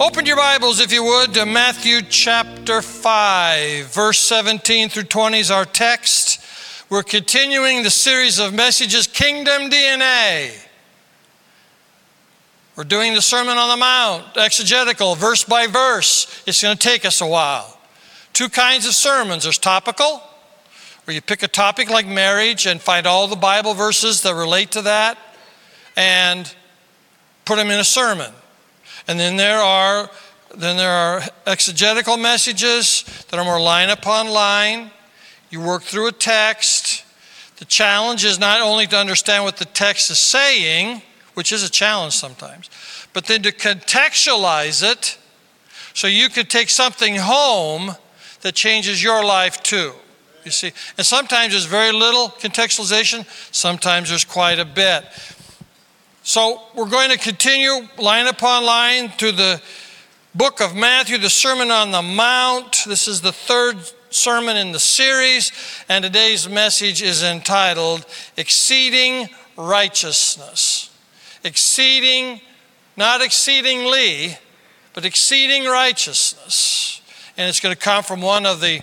Open your Bibles, if you would, to Matthew chapter 5, verse 17 through 20 is our text. We're continuing the series of messages, Kingdom DNA. We're doing the Sermon on the Mount, exegetical, verse by verse. It's going to take us a while. Two kinds of sermons there's topical, where you pick a topic like marriage and find all the Bible verses that relate to that and put them in a sermon. And then there are then there are exegetical messages that are more line upon line. You work through a text. The challenge is not only to understand what the text is saying, which is a challenge sometimes, but then to contextualize it so you could take something home that changes your life too. You see, and sometimes there's very little contextualization, sometimes there's quite a bit. So we're going to continue line upon line through the book of Matthew, the Sermon on the Mount. This is the third sermon in the series, and today's message is entitled Exceeding Righteousness. Exceeding, not exceedingly, but exceeding righteousness. And it's going to come from one of the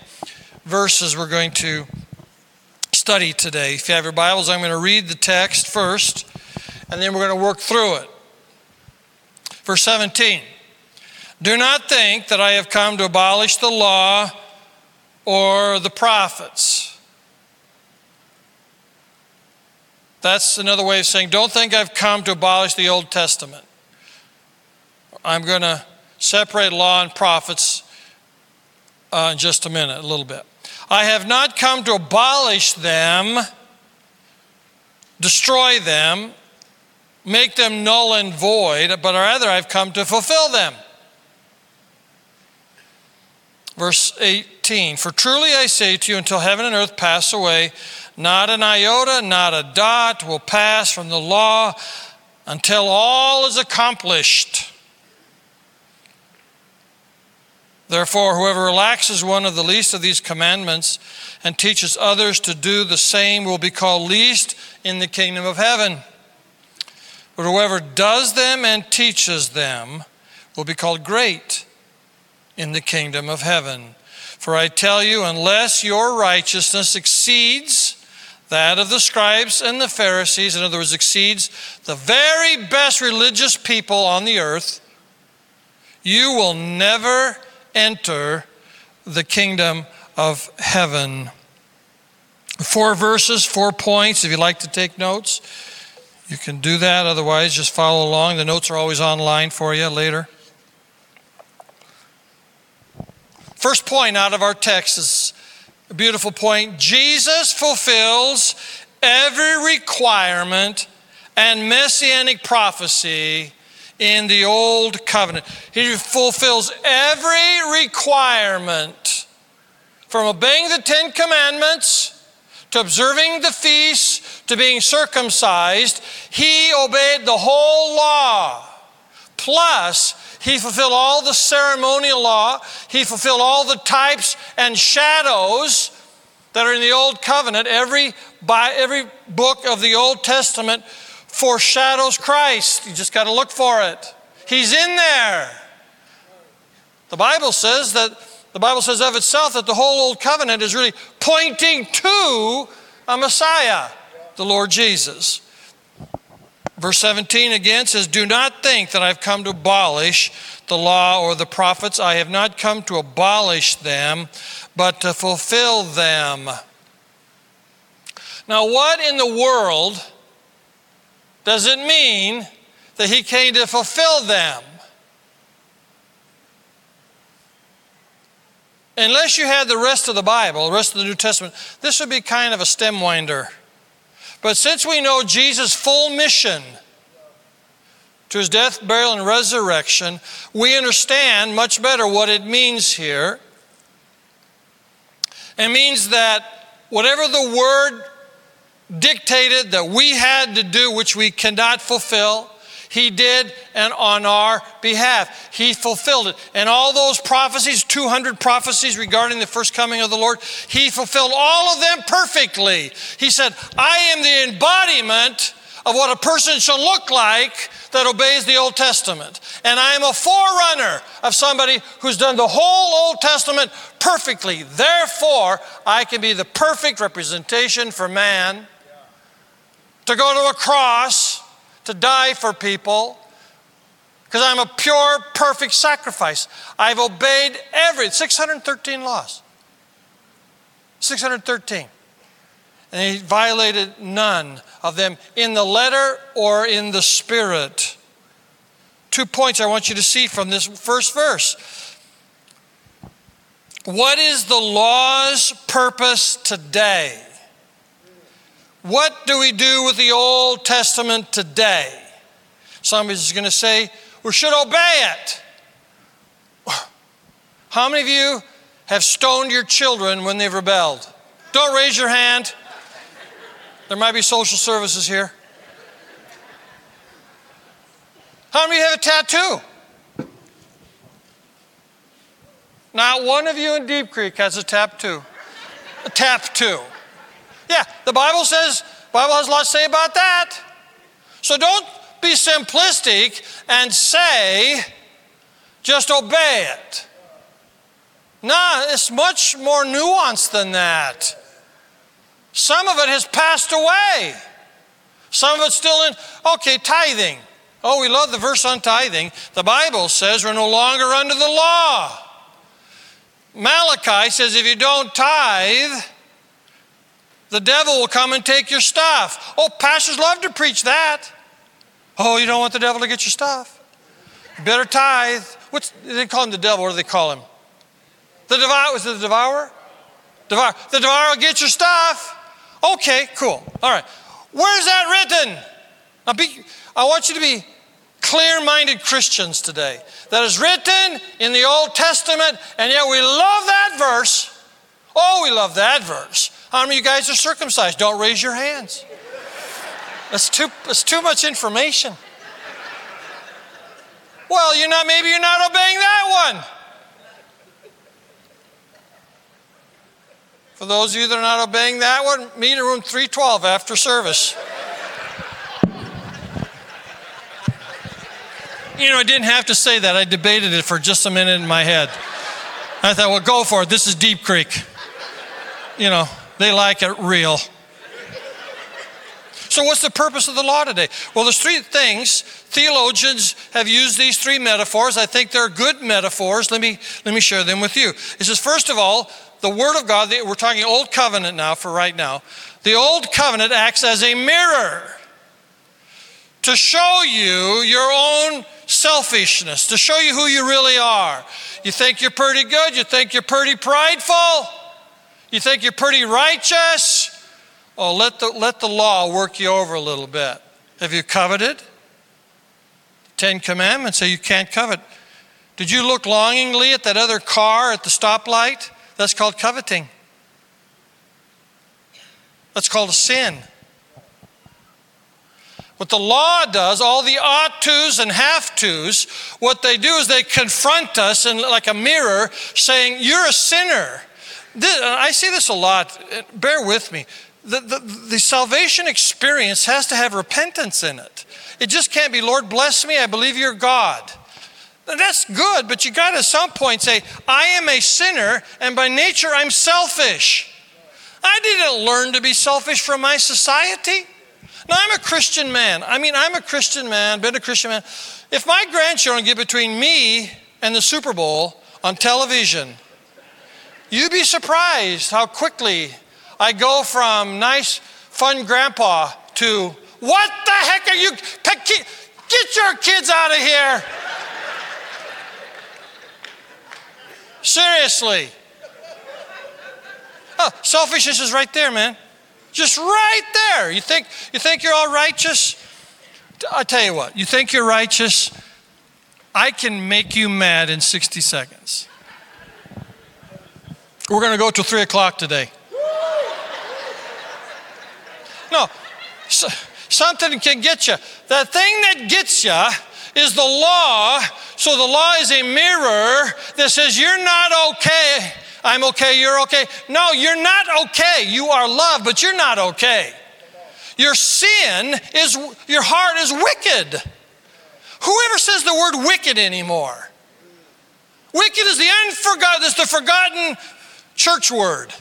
verses we're going to study today. If you have your Bibles, I'm going to read the text first and then we're going to work through it. Verse 17 Do not think that I have come to abolish the law or the prophets. That's another way of saying, don't think I've come to abolish the Old Testament. I'm going to separate law and prophets uh, in just a minute, a little bit. I have not come to abolish them, destroy them, make them null and void, but rather I've come to fulfill them. Verse 18 For truly I say to you, until heaven and earth pass away, not an iota, not a dot will pass from the law until all is accomplished. Therefore, whoever relaxes one of the least of these commandments and teaches others to do the same will be called least in the kingdom of heaven. But whoever does them and teaches them will be called great in the kingdom of heaven. For I tell you, unless your righteousness exceeds that of the scribes and the Pharisees, in other words, exceeds the very best religious people on the earth, you will never enter the kingdom of heaven. Four verses, four points, if you'd like to take notes. You can do that, otherwise, just follow along. The notes are always online for you later. First point out of our text is a beautiful point. Jesus fulfills every requirement and messianic prophecy in the old covenant. He fulfills every requirement from obeying the Ten Commandments to observing the feasts, to being circumcised, he obeyed the whole law. Plus, he fulfilled all the ceremonial law, he fulfilled all the types and shadows that are in the Old Covenant. Every, by, every book of the Old Testament foreshadows Christ. You just got to look for it. He's in there. The Bible says that the Bible says of itself that the whole Old Covenant is really pointing to a Messiah, the Lord Jesus. Verse 17 again says, Do not think that I've come to abolish the law or the prophets. I have not come to abolish them, but to fulfill them. Now, what in the world does it mean that he came to fulfill them? unless you had the rest of the Bible, the rest of the New Testament, this would be kind of a stem winder. But since we know Jesus' full mission to his death, burial, and resurrection, we understand much better what it means here. It means that whatever the word dictated that we had to do, which we cannot fulfill, He did, and on our behalf, He fulfilled it. And all those prophecies, 200 prophecies regarding the first coming of the Lord, He fulfilled all of them perfectly. He said, I am the embodiment of what a person shall look like that obeys the Old Testament. And I am a forerunner of somebody who's done the whole Old Testament perfectly. Therefore, I can be the perfect representation for man to go to a cross, to die for people, because I'm a pure, perfect sacrifice. I've obeyed every 613 laws. 613. And he violated none of them in the letter or in the spirit. Two points I want you to see from this first verse. What is the law's purpose today? What do we do with the Old Testament today? Somebody's going to say, we should obey it. How many of you have stoned your children when they've rebelled? Don't raise your hand. There might be social services here. How many have a tattoo? Not one of you in Deep Creek has a tattoo. A tattoo. Yeah, the Bible says, Bible has a lot to say about that. So don't be simplistic and say, just obey it. No, it's much more nuanced than that. Some of it has passed away. Some of it's still in, okay, tithing. Oh, we love the verse on tithing. The Bible says we're no longer under the law. Malachi says if you don't tithe, the devil will come and take your stuff. Oh, pastors love to preach that. Oh, you don't want the devil to get your stuff. Better tithe. What's they call him the devil? What do they call him? The devourer. Was it the devourer? Devour. The devourer will get your stuff. Okay, cool. All right. Where's that written? Now be, I want you to be clear minded Christians today. That is written in the Old Testament, and yet we love that verse. Oh, we love that verse. How many of you guys are circumcised? Don't raise your hands. That's too, that's too much information. Well, you're not, maybe you're not obeying that one. For those of you that are not obeying that one, meet in room 312 after service. You know, I didn't have to say that. I debated it for just a minute in my head. I thought, well, go for it. This is Deep Creek. You know, they like it real. So, what's the purpose of the law today? Well, there's three things. Theologians have used these three metaphors. I think they're good metaphors. Let me, let me share them with you. It says, first of all, the Word of God, we're talking Old Covenant now for right now. The Old Covenant acts as a mirror to show you your own selfishness, to show you who you really are. You think you're pretty good, you think you're pretty prideful, you think you're pretty righteous. Oh, let the, let the law work you over a little bit. Have you coveted? Ten Commandments say you can't covet. Did you look longingly at that other car at the stoplight? That's called coveting. That's called a sin. What the law does, all the ought tos and have tos, what they do is they confront us in like a mirror saying, You're a sinner. This, uh, I see this a lot. Uh, bear with me. The, the, the salvation experience has to have repentance in it. It just can't be, Lord, bless me, I believe you're God. That's good, but you got to at some point say, I am a sinner, and by nature I'm selfish. I didn't learn to be selfish from my society. Now, I'm a Christian man. I mean, I'm a Christian man, been a Christian man. If my grandchildren get between me and the Super Bowl on television, you'd be surprised how quickly I go from nice, fun grandpa to, what the heck are you? Get your kids out of here. Seriously. Oh, selfishness is right there, man. Just right there. You think, you think you're all righteous? I tell you what, you think you're righteous? I can make you mad in 60 seconds. We're going to go till 3 o'clock today. No, Something can get you. The thing that gets you is the law. So the law is a mirror that says you're not okay. I'm okay, you're okay. No, you're not okay. You are loved, but you're not okay. Your sin is, your heart is wicked. Whoever says the word wicked anymore? Wicked is the unforgotten, is the forgotten church word.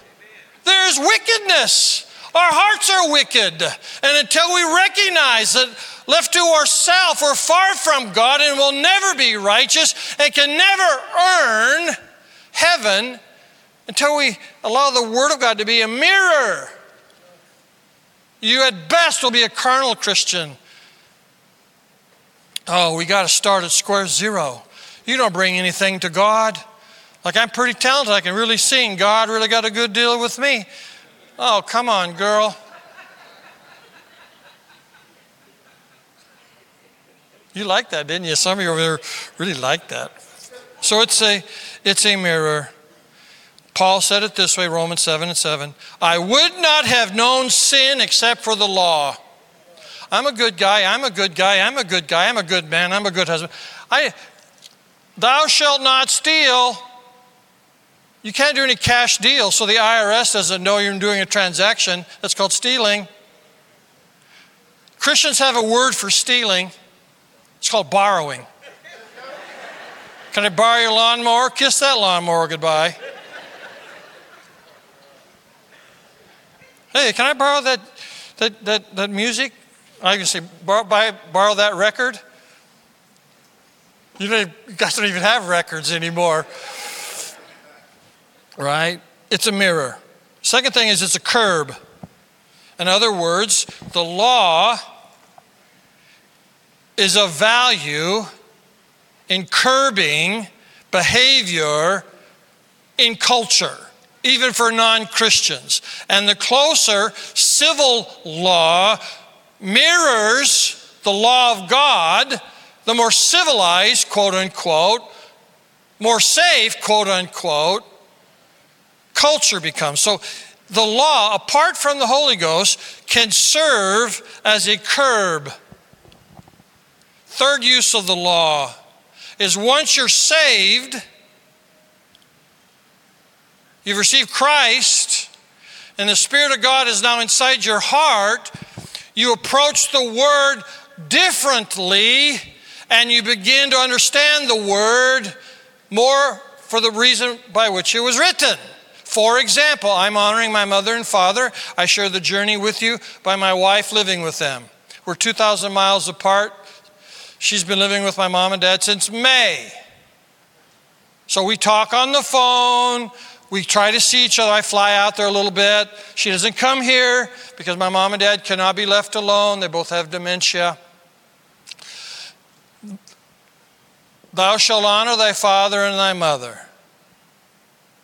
There's wickedness. Our hearts are wicked. And until we recognize that left to ourselves, we're far from God and will never be righteous and can never earn heaven until we allow the Word of God to be a mirror. You at best will be a carnal Christian. Oh, we got to start at square zero. You don't bring anything to God. Like, I'm pretty talented. I can really sing. God really got a good deal with me. Oh, come on, girl. You like that, didn't you? Some of you over there really like that. So it's a, it's a mirror. Paul said it this way, Romans 7 and 7. I would not have known sin except for the law. I'm a good guy, I'm a good guy, I'm a good guy, I'm a good man, I'm a good husband. I, thou shalt not steal. You can't do any cash deal, so the IRS doesn't know you're doing a transaction. That's called stealing. Christians have a word for stealing. It's called borrowing. Can I borrow your lawnmower? Kiss that lawnmower goodbye. Hey, can I borrow that, that, that, that music? I can say, borrow, buy, borrow that record. You, don't, you guys don't even have records anymore right? It's a mirror. Second thing is it's a curb. In other words, the law is of value in curbing behavior in culture, even for non Christians. And the closer civil law mirrors the law of God, the more civilized, quote unquote, more safe, quote unquote, culture becomes. So the law, apart from the Holy Ghost, can serve as a curb. Third use of the law is once you're saved, you've received Christ, and the Spirit of God is now inside your heart, you approach the Word differently and you begin to understand the Word more for the reason by which it was written. For example, I'm honoring my mother and father. I share the journey with you by my wife living with them. We're 2,000 miles apart. She's been living with my mom and dad since May. So we talk on the phone. We try to see each other. I fly out there a little bit. She doesn't come here because my mom and dad cannot be left alone. They both have dementia. Thou shalt honor thy father and thy mother.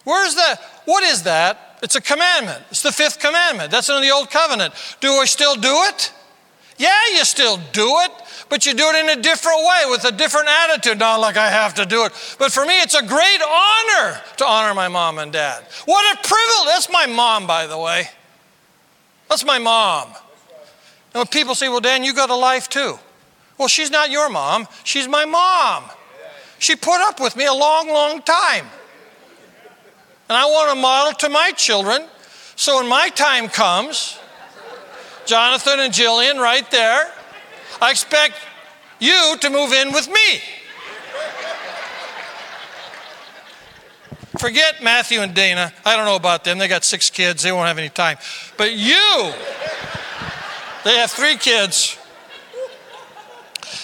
Where's the, what is that? It's a commandment. It's the fifth commandment. That's in the old covenant. Do I still do it? Yeah, you still do it, but you do it in a different way with a different attitude. Not like I have to do it. But for me, it's a great honor to honor my mom and dad. What a privilege. That's my mom, by the way. That's my mom. When people say, well, Dan, you got a life too. Well, she's not your mom. She's my mom. She put up with me a long, long time. And I want to model to my children. So when my time comes, Jonathan and Jillian right there, I expect you to move in with me. Forget Matthew and Dana. I don't know about them. They got six kids. They won't have any time. But you, they have three kids.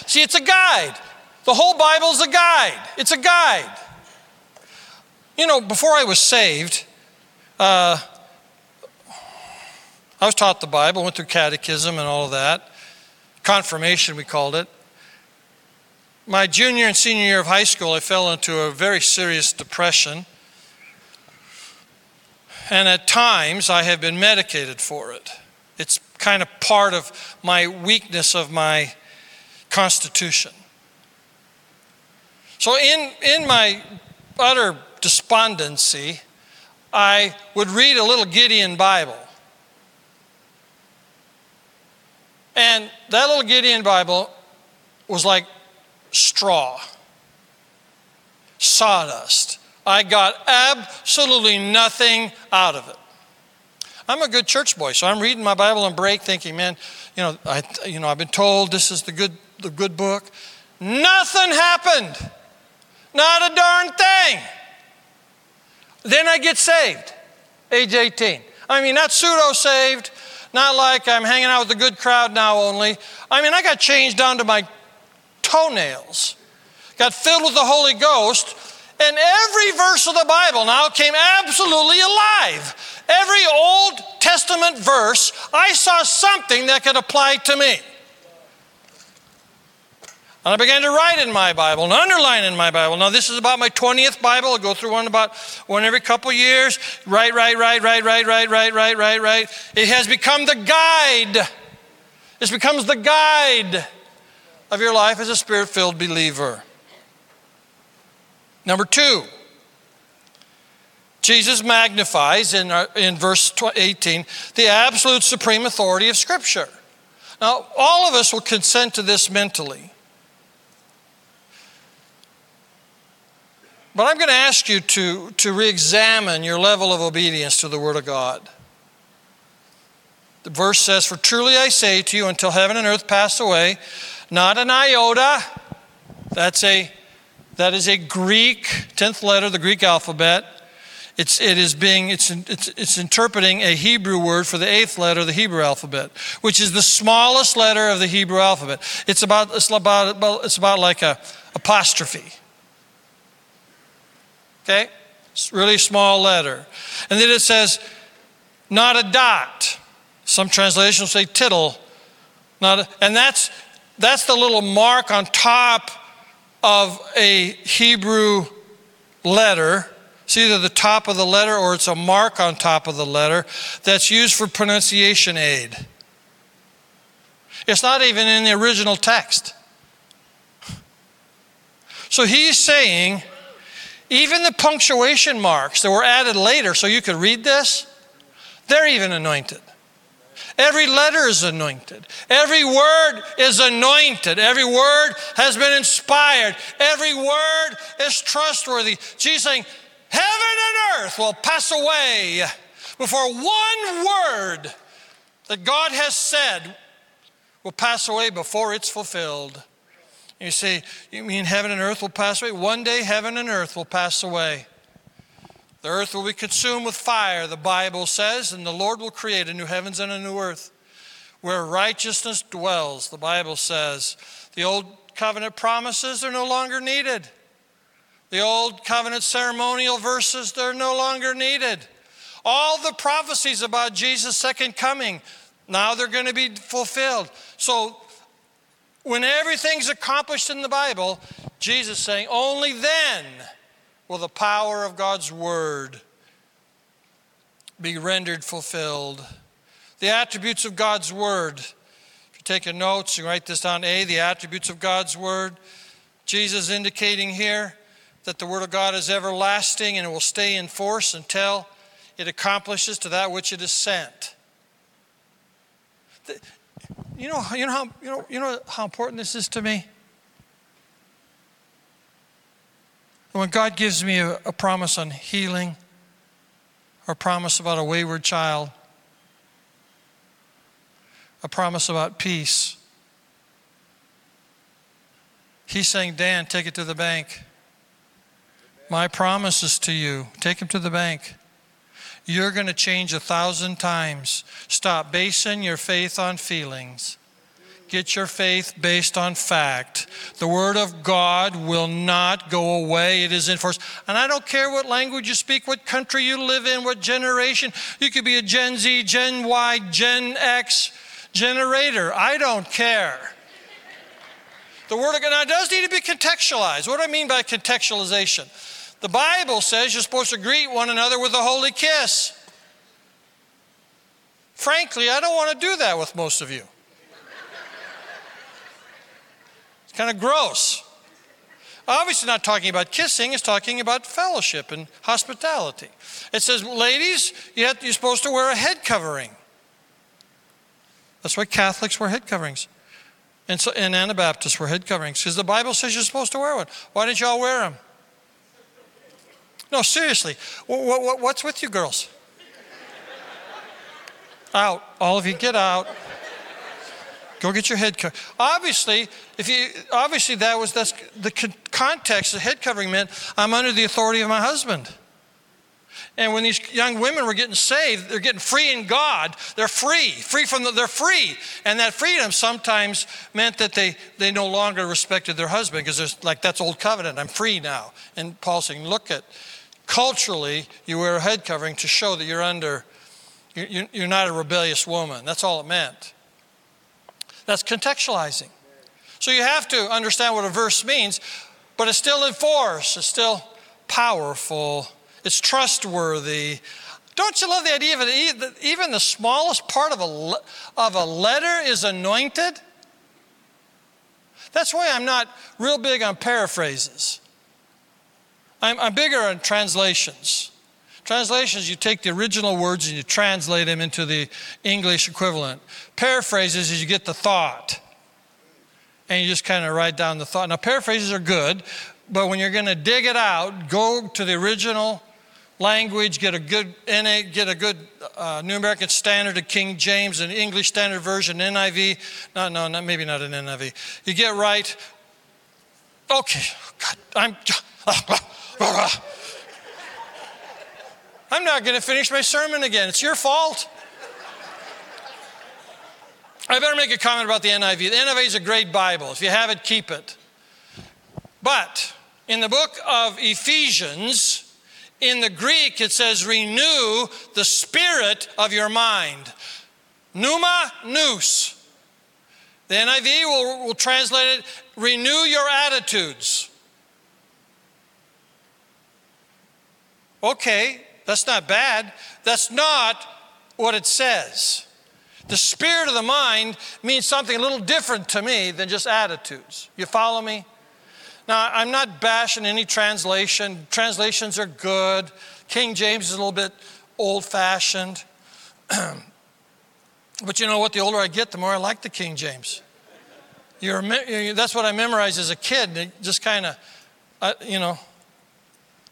See, it's a guide. The whole Bible's a guide. It's a guide. You know, before I was saved, uh, I was taught the Bible, went through catechism and all of that. Confirmation, we called it. My junior and senior year of high school, I fell into a very serious depression. And at times, I have been medicated for it. It's kind of part of my weakness of my constitution. So, in, in my utter despondency, I would read a little Gideon Bible. And that little Gideon Bible was like straw, sawdust. I got absolutely nothing out of it. I'm a good church boy, so I'm reading my Bible on break, thinking, man, you know, I, you know, I've been told this is the good, the good book. Nothing happened. Not a darn thing. Then I get saved, age 18. I mean, not pseudo saved, not like I'm hanging out with a good crowd now only. I mean, I got changed down to my toenails, got filled with the Holy Ghost, and every verse of the Bible now came absolutely alive. Every Old Testament verse, I saw something that could apply to me. And I began to write in my Bible and underline in my Bible. Now, this is about my 20th Bible. I go through one about one every couple years. Write, write, write, write, write, write, write, write, write, write. It has become the guide. It becomes the guide of your life as a spirit filled believer. Number two, Jesus magnifies in, uh, in verse 18 the absolute supreme authority of Scripture. Now, all of us will consent to this mentally. But I'm going to ask you to, to re examine your level of obedience to the Word of God. The verse says, For truly I say to you, until heaven and earth pass away, not an iota, that's a, that is a Greek, 10th letter, the Greek alphabet. It's, it is being, it's, it's, it's interpreting a Hebrew word for the eighth letter of the Hebrew alphabet, which is the smallest letter of the Hebrew alphabet. It's about, it's about, it's about like a apostrophe. Okay? It's really small letter. And then it says, not a dot. Some translations say tittle. Not a, and that's, that's the little mark on top of a Hebrew letter. It's either the top of the letter or it's a mark on top of the letter that's used for pronunciation aid. It's not even in the original text. So he's saying even the punctuation marks that were added later so you could read this, they're even anointed. Every letter is anointed. Every word is anointed. Every word has been inspired. Every word is trustworthy. Jesus saying, Heaven and earth will pass away before one word that God has said will pass away before it's fulfilled. You say, You mean heaven and earth will pass away? One day heaven and earth will pass away. The earth will be consumed with fire, the Bible says, and the Lord will create a new heavens and a new earth where righteousness dwells, the Bible says. The old covenant promises are no longer needed. The old covenant ceremonial verses, they're no longer needed. All the prophecies about Jesus' second coming, now they're going to be fulfilled. So when everything's accomplished in the Bible, Jesus saying, only then will the power of God's word be rendered fulfilled. The attributes of God's word. If you're taking notes, you write this down. A, the attributes of God's word. Jesus indicating here that the word of God is everlasting and it will stay in force until it accomplishes to that which it is sent. You know, you know how you know you know how important this is to me. When God gives me a, a promise on healing, or a promise about a wayward child, a promise about peace, He's saying, Dan, take it to the bank. My promise is to you. Take him to the bank you're going to change a thousand times. Stop basing your faith on feelings. Get your faith based on fact. The Word of God will not go away. It is in force. And I don't care what language you speak, what country you live in, what generation. You could be a Gen Z, Gen Y, Gen X generator. I don't care. The Word of God now does need to be contextualized. What do I mean by contextualization? The Bible says you're supposed to greet one another with a holy kiss. Frankly, I don't want to do that with most of you. It's kind of gross. Obviously, not talking about kissing, it's talking about fellowship and hospitality. It says, ladies, you have, you're supposed to wear a head covering. That's why Catholics wear head coverings. And, so, and Anabaptists wear head coverings because the Bible says you're supposed to wear one. Why didn't y'all wear them? No, seriously. What, what, what's with you girls? Out. All of you, get out. Go get your head covered. Obviously, if you obviously that was that's the context. The head covering meant I'm under the authority of my husband. And when these young women were getting saved, they're getting free in God. They're free, free from the, they're free. And that freedom sometimes meant that they, they no longer respected their husband because there's like, that's old covenant. I'm free now. And Paul's saying, look at, culturally, you wear a head covering to show that you're under, you're, not a rebellious woman. That's all it meant. That's contextualizing. So you have to understand what a verse means, but it's still in force, it's still powerful it's trustworthy. Don't you love the idea that even the smallest part of a, of a letter is anointed? That's why I'm not real big on paraphrases. I'm, I'm bigger on translations. Translations, you take the original words and you translate them into the English equivalent. Paraphrases is you get the thought and you just kind of write down the thought. Now, paraphrases are good, but when you're going to dig it out, go to the original language, get a good NA, get a good uh, New American Standard, a King James, an English Standard Version, NIV. No, no, not, maybe not an NIV. You get right. Okay, God, I'm. I'm not going to finish my sermon again. It's your fault. I better make a comment about the NIV. The NIV is a great Bible. If you have it, keep it. But in the book of Ephesians, in the Greek, it says, renew the spirit of your mind. Pneuma nous. The NIV will, will translate it, renew your attitudes. Okay, that's not bad. That's not what it says. The spirit of the mind means something a little different to me than just attitudes. You follow me? Now, I'm not bashing any translation. Translations are good. King James is a little bit old fashioned. but you know what? The older I get, the more I like the King James. You're, that's what I memorized as a kid. It just kind of, uh, you know,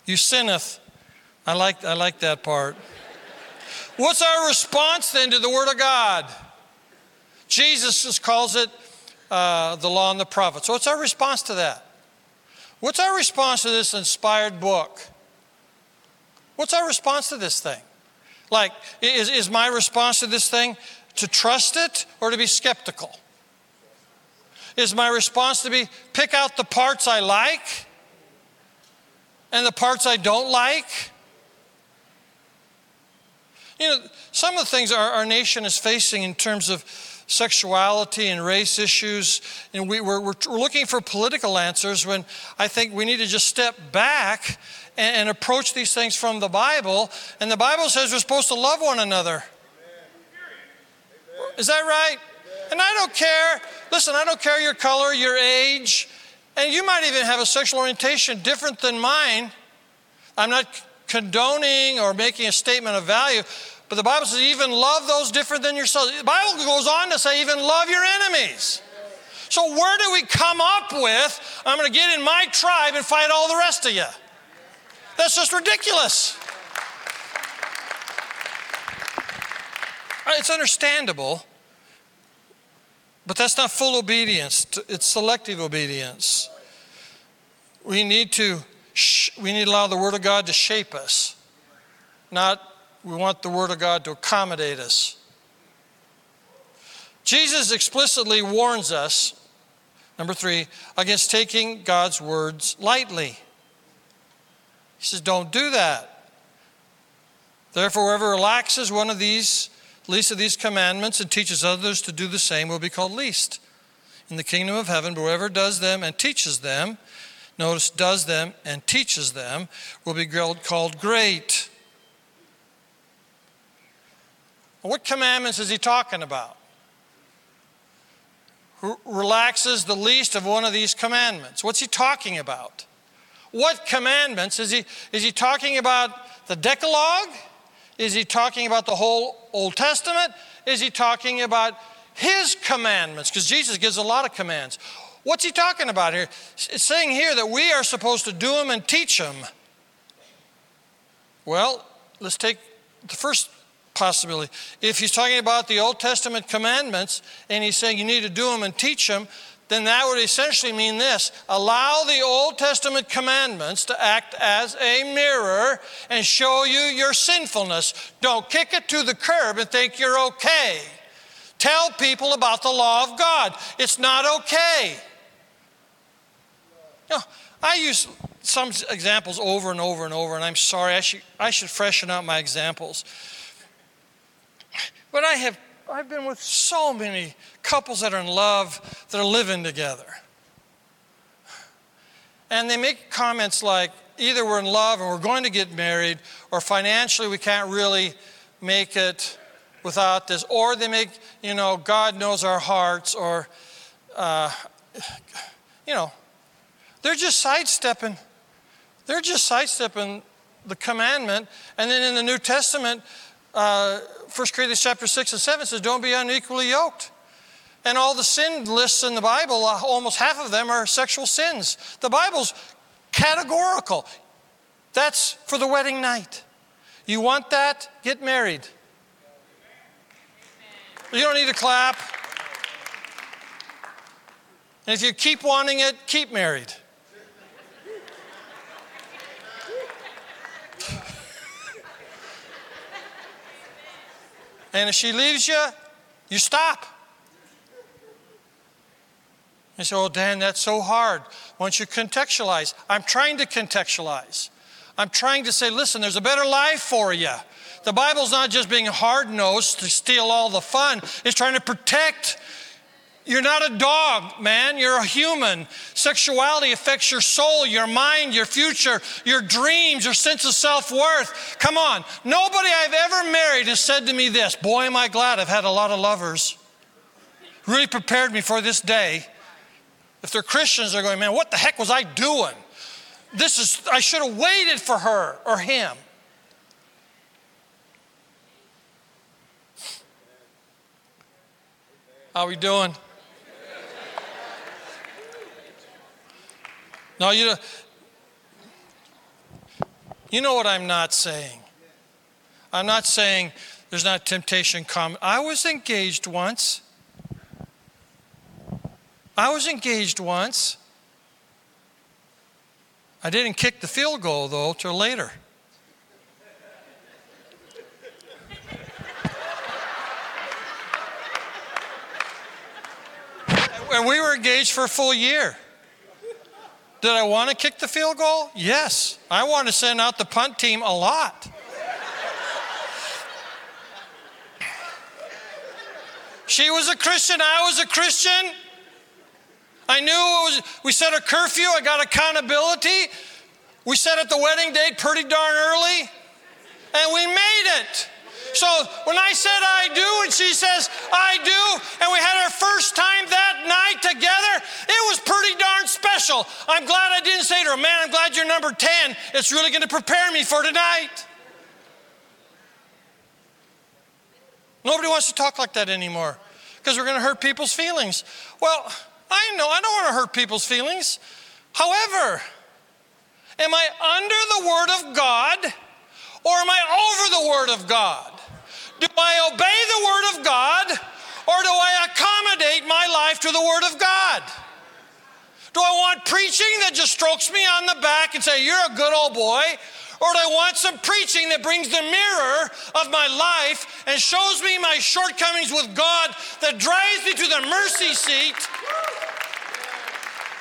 you sinneth. I like, I like that part. What's our response then to the Word of God? Jesus just calls it uh, the law and the prophets. What's our response to that? What's our response to this inspired book? What's our response to this thing? Like, is, is my response to this thing to trust it or to be skeptical? Is my response to be pick out the parts I like and the parts I don't like? You know, some of the things our, our nation is facing in terms of sexuality and race issues, and we, are we're, we're looking for political answers when I think we need to just step back and, and approach these things from the Bible. And the Bible says we're supposed to love one another. Is that right? And I don't care, listen, I don't care your color, your age, and you might even have a sexual orientation different than mine. I'm not condoning or making a statement of value, but the Bible says, even love those different than yourself. The Bible goes on to say, even love your enemies. So, where do we come up with, I'm going to get in my tribe and fight all the rest of you? That's just ridiculous. It's understandable, but that's not full obedience, it's selective obedience. We need to, we need to allow the Word of God to shape us, not we want the Word of God to accommodate us. Jesus explicitly warns us, number three, against taking God's words lightly. He says, Don't do that. Therefore, whoever relaxes one of these, least of these commandments, and teaches others to do the same will be called least in the kingdom of heaven. But whoever does them and teaches them, notice, does them and teaches them, will be called great. What commandments is he talking about? Who relaxes the least of one of these commandments? What's he talking about? What commandments? Is he, is he talking about the Decalogue? Is he talking about the whole Old Testament? Is he talking about his commandments, because Jesus gives a lot of commands. What's he talking about here? It's saying here that we are supposed to do them and teach them. Well, let's take the first possibility. If he's talking about the Old Testament commandments and he's saying you need to do them and teach them, then that would essentially mean this allow the Old Testament commandments to act as a mirror and show you your sinfulness. Don't kick it to the curb and think you're okay. Tell people about the law of God. It's not okay. Know, I use some examples over and over and over, and I'm sorry, I should, I should freshen up my examples. But I have I've been with so many couples that are in love that are living together. And they make comments like either we're in love and we're going to get married, or financially we can't really make it without this, or they make, you know, God knows our hearts, or, uh, you know, they're just sidestepping. They're just sidestepping the commandment. And then in the New Testament, uh, 1 Corinthians chapter 6 and 7 says, Don't be unequally yoked. And all the sin lists in the Bible, uh, almost half of them are sexual sins. The Bible's categorical. That's for the wedding night. You want that? Get married. You don't need to clap. And if you keep wanting it, keep married. And if she leaves you, you stop. You say, Oh, Dan, that's so hard. Once you contextualize, I'm trying to contextualize. I'm trying to say, listen, there's a better life for you. The Bible's not just being hard nosed to steal all the fun, it's trying to protect you're not a dog, man. You're a human. Sexuality affects your soul, your mind, your future, your dreams, your sense of self worth. Come on. Nobody I've ever married has said to me this Boy, am I glad I've had a lot of lovers. Really prepared me for this day. If they're Christians, they're going, Man, what the heck was I doing? This is, I should have waited for her or him. How we doing? No, you, you know what I'm not saying. I'm not saying there's not temptation come. I was engaged once. I was engaged once. I didn't kick the field goal, though, till later. and we were engaged for a full year. Did I want to kick the field goal? Yes. I want to send out the punt team a lot. she was a Christian, I was a Christian. I knew it was, we set a curfew, I got accountability. We set at the wedding date pretty darn early, and we made it. So when I said I do and she says I do, and we had our first time that night together, it was pretty darn special. I'm glad I didn't say to her, Man, I'm glad you're number 10. It's really going to prepare me for tonight. Nobody wants to talk like that anymore because we're going to hurt people's feelings. Well, I know I don't want to hurt people's feelings. However, am I under the Word of God or am I over the Word of God? Do I obey the Word of God or do I accommodate my life to the Word of God? Do I want preaching that just strokes me on the back and say, You're a good old boy? Or do I want some preaching that brings the mirror of my life and shows me my shortcomings with God that drives me to the mercy seat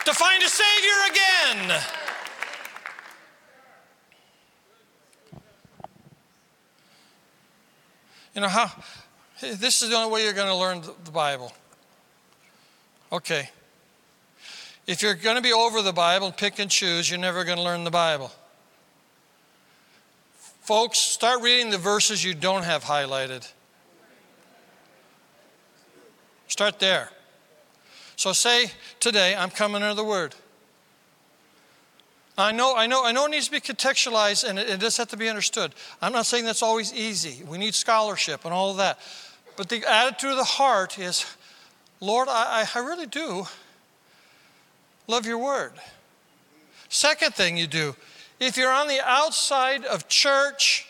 to find a Savior again? You know, how, this is the only way you're going to learn the Bible. Okay. If you're going to be over the Bible pick and choose, you're never going to learn the Bible. Folks, start reading the verses you don't have highlighted. Start there. So say today, I'm coming under the Word. I know, I know, I know it needs to be contextualized and it, it does have to be understood. I'm not saying that's always easy. We need scholarship and all of that. But the attitude of the heart is Lord, I, I really do love your word. Second thing you do, if you're on the outside of church,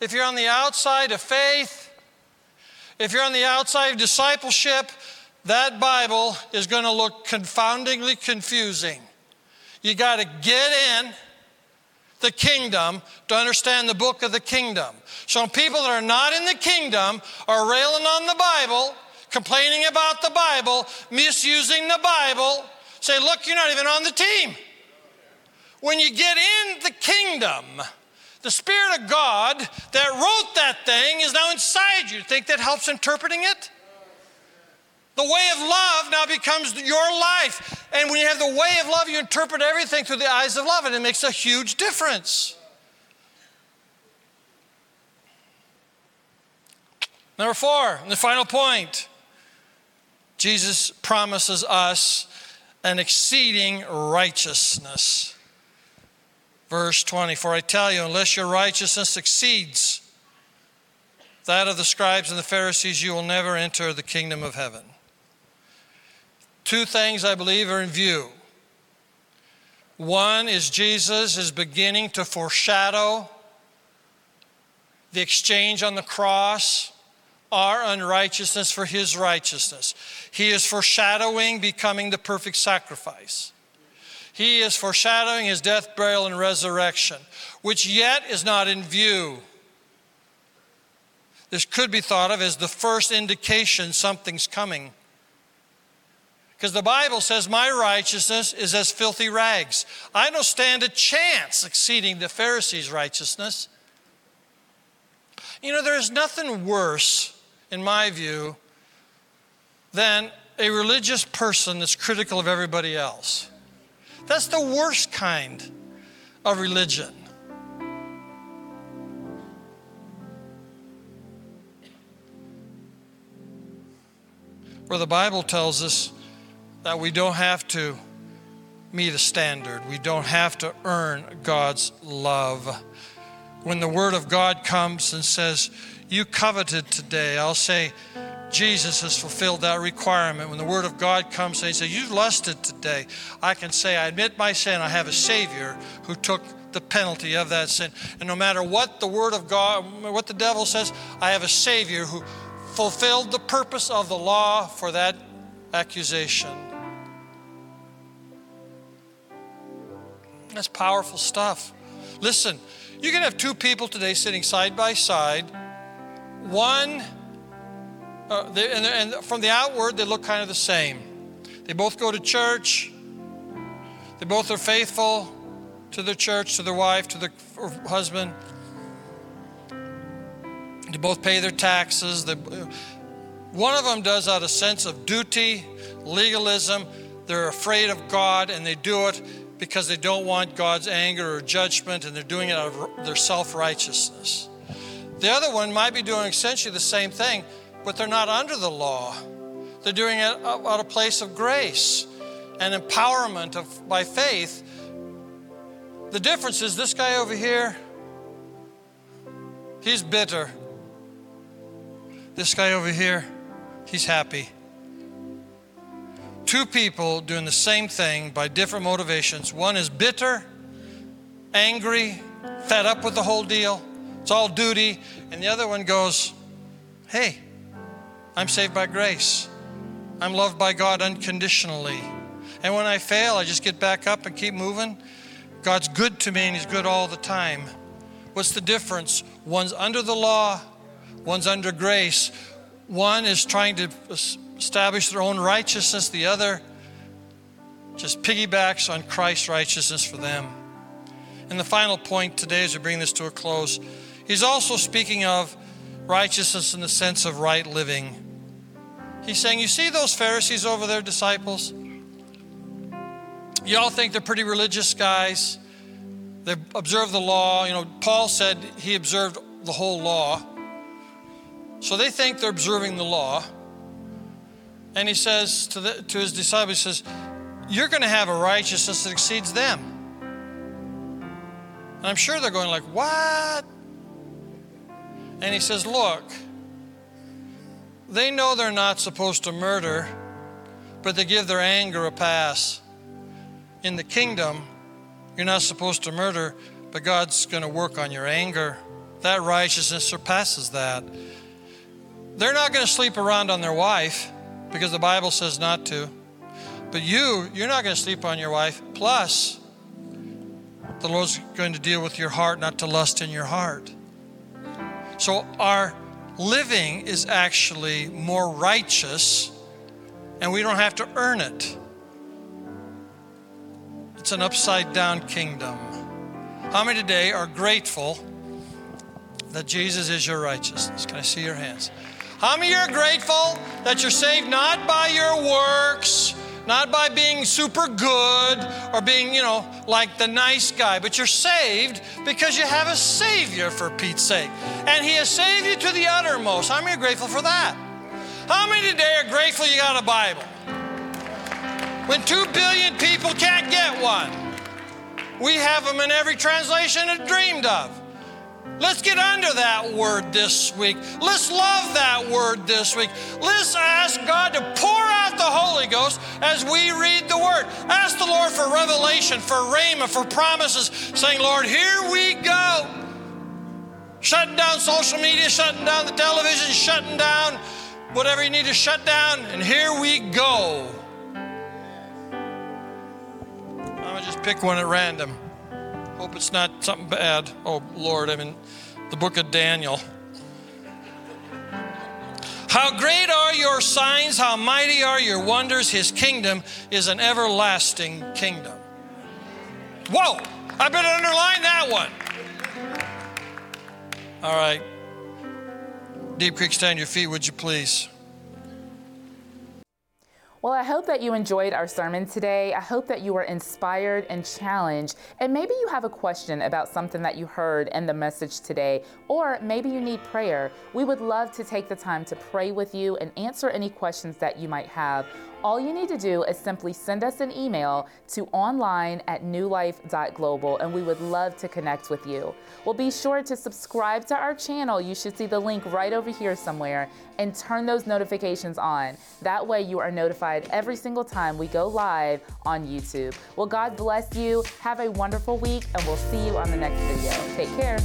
if you're on the outside of faith, if you're on the outside of discipleship, that Bible is going to look confoundingly confusing. You got to get in the kingdom to understand the book of the kingdom. So people that are not in the kingdom are railing on the Bible, complaining about the Bible, misusing the Bible, say, look, you're not even on the team. When you get in the kingdom, the Spirit of God that wrote that thing is now inside you. Think that helps interpreting it? The way of love now becomes your life. And when you have the way of love, you interpret everything through the eyes of love, and it makes a huge difference. Number four, and the final point Jesus promises us an exceeding righteousness. Verse 20 For I tell you, unless your righteousness exceeds that of the scribes and the Pharisees, you will never enter the kingdom of heaven. Two things I believe are in view. One is Jesus is beginning to foreshadow the exchange on the cross, our unrighteousness for his righteousness. He is foreshadowing becoming the perfect sacrifice. He is foreshadowing his death, burial, and resurrection, which yet is not in view. This could be thought of as the first indication something's coming. Because the Bible says, My righteousness is as filthy rags. I don't stand a chance exceeding the Pharisees' righteousness. You know, there's nothing worse, in my view, than a religious person that's critical of everybody else. That's the worst kind of religion. Where the Bible tells us that we don't have to meet a standard, we don't have to earn God's love. When the Word of God comes and says, You coveted today, I'll say, Jesus has fulfilled that requirement. When the Word of God comes and says, You lusted today, I can say, I admit my sin. I have a Savior who took the penalty of that sin. And no matter what the Word of God, what the devil says, I have a Savior who fulfilled the purpose of the law for that accusation. That's powerful stuff. Listen, you can have two people today sitting side by side. One, uh, they, and, and from the outward, they look kind of the same. They both go to church. They both are faithful to their church, to their wife, to their husband. They both pay their taxes. They, one of them does out of a sense of duty, legalism. They're afraid of God and they do it because they don't want God's anger or judgment and they're doing it out of their self righteousness. The other one might be doing essentially the same thing, but they're not under the law. They're doing it out of a place of grace and empowerment of, by faith. The difference is this guy over here, he's bitter. This guy over here, he's happy two people doing the same thing by different motivations. One is bitter, angry, fed up with the whole deal. It's all duty. And the other one goes, Hey, I'm saved by grace. I'm loved by God unconditionally. And when I fail, I just get back up and keep moving. God's good to me and He's good all the time. What's the difference? One's under the law, one's under grace. One is trying to establish their own righteousness, the other just piggybacks on Christ's righteousness for them. And the final point today, as we bring this to a close, he's also speaking of righteousness in the sense of right living. He's saying, You see those Pharisees over there, disciples? You all think they're pretty religious guys. They observe the law. You know, Paul said he observed the whole law. So they think they're observing the law. And he says to, the, to his disciples, he says, You're going to have a righteousness that exceeds them. And I'm sure they're going like, What? And he says, Look, they know they're not supposed to murder, but they give their anger a pass. In the kingdom, you're not supposed to murder, but God's going to work on your anger. That righteousness surpasses that. They're not going to sleep around on their wife because the Bible says not to. But you, you're not going to sleep on your wife. Plus, the Lord's going to deal with your heart, not to lust in your heart. So our living is actually more righteous, and we don't have to earn it. It's an upside down kingdom. How many today are grateful that Jesus is your righteousness? Can I see your hands? How many are grateful that you're saved not by your works, not by being super good or being, you know, like the nice guy, but you're saved because you have a Savior for Pete's sake. And He has saved you to the uttermost. How many are grateful for that? How many today are grateful you got a Bible? When two billion people can't get one, we have them in every translation it's dreamed of. Let's get under that word this week. Let's love that word this week. Let's ask God to pour out the Holy Ghost as we read the word. Ask the Lord for revelation, for rhema, for promises, saying, Lord, here we go. Shutting down social media, shutting down the television, shutting down whatever you need to shut down, and here we go. I'm gonna just pick one at random. Hope it's not something bad. Oh, Lord, I'm in the book of Daniel. How great are your signs, how mighty are your wonders. His kingdom is an everlasting kingdom. Whoa, I better underline that one. All right. Deep Creek, stand your feet, would you please? Well, I hope that you enjoyed our sermon today. I hope that you were inspired and challenged. And maybe you have a question about something that you heard in the message today, or maybe you need prayer. We would love to take the time to pray with you and answer any questions that you might have. All you need to do is simply send us an email to online at newlife.global and we would love to connect with you. Well, be sure to subscribe to our channel. You should see the link right over here somewhere and turn those notifications on. That way you are notified every single time we go live on YouTube. Well, God bless you. Have a wonderful week and we'll see you on the next video. Take care.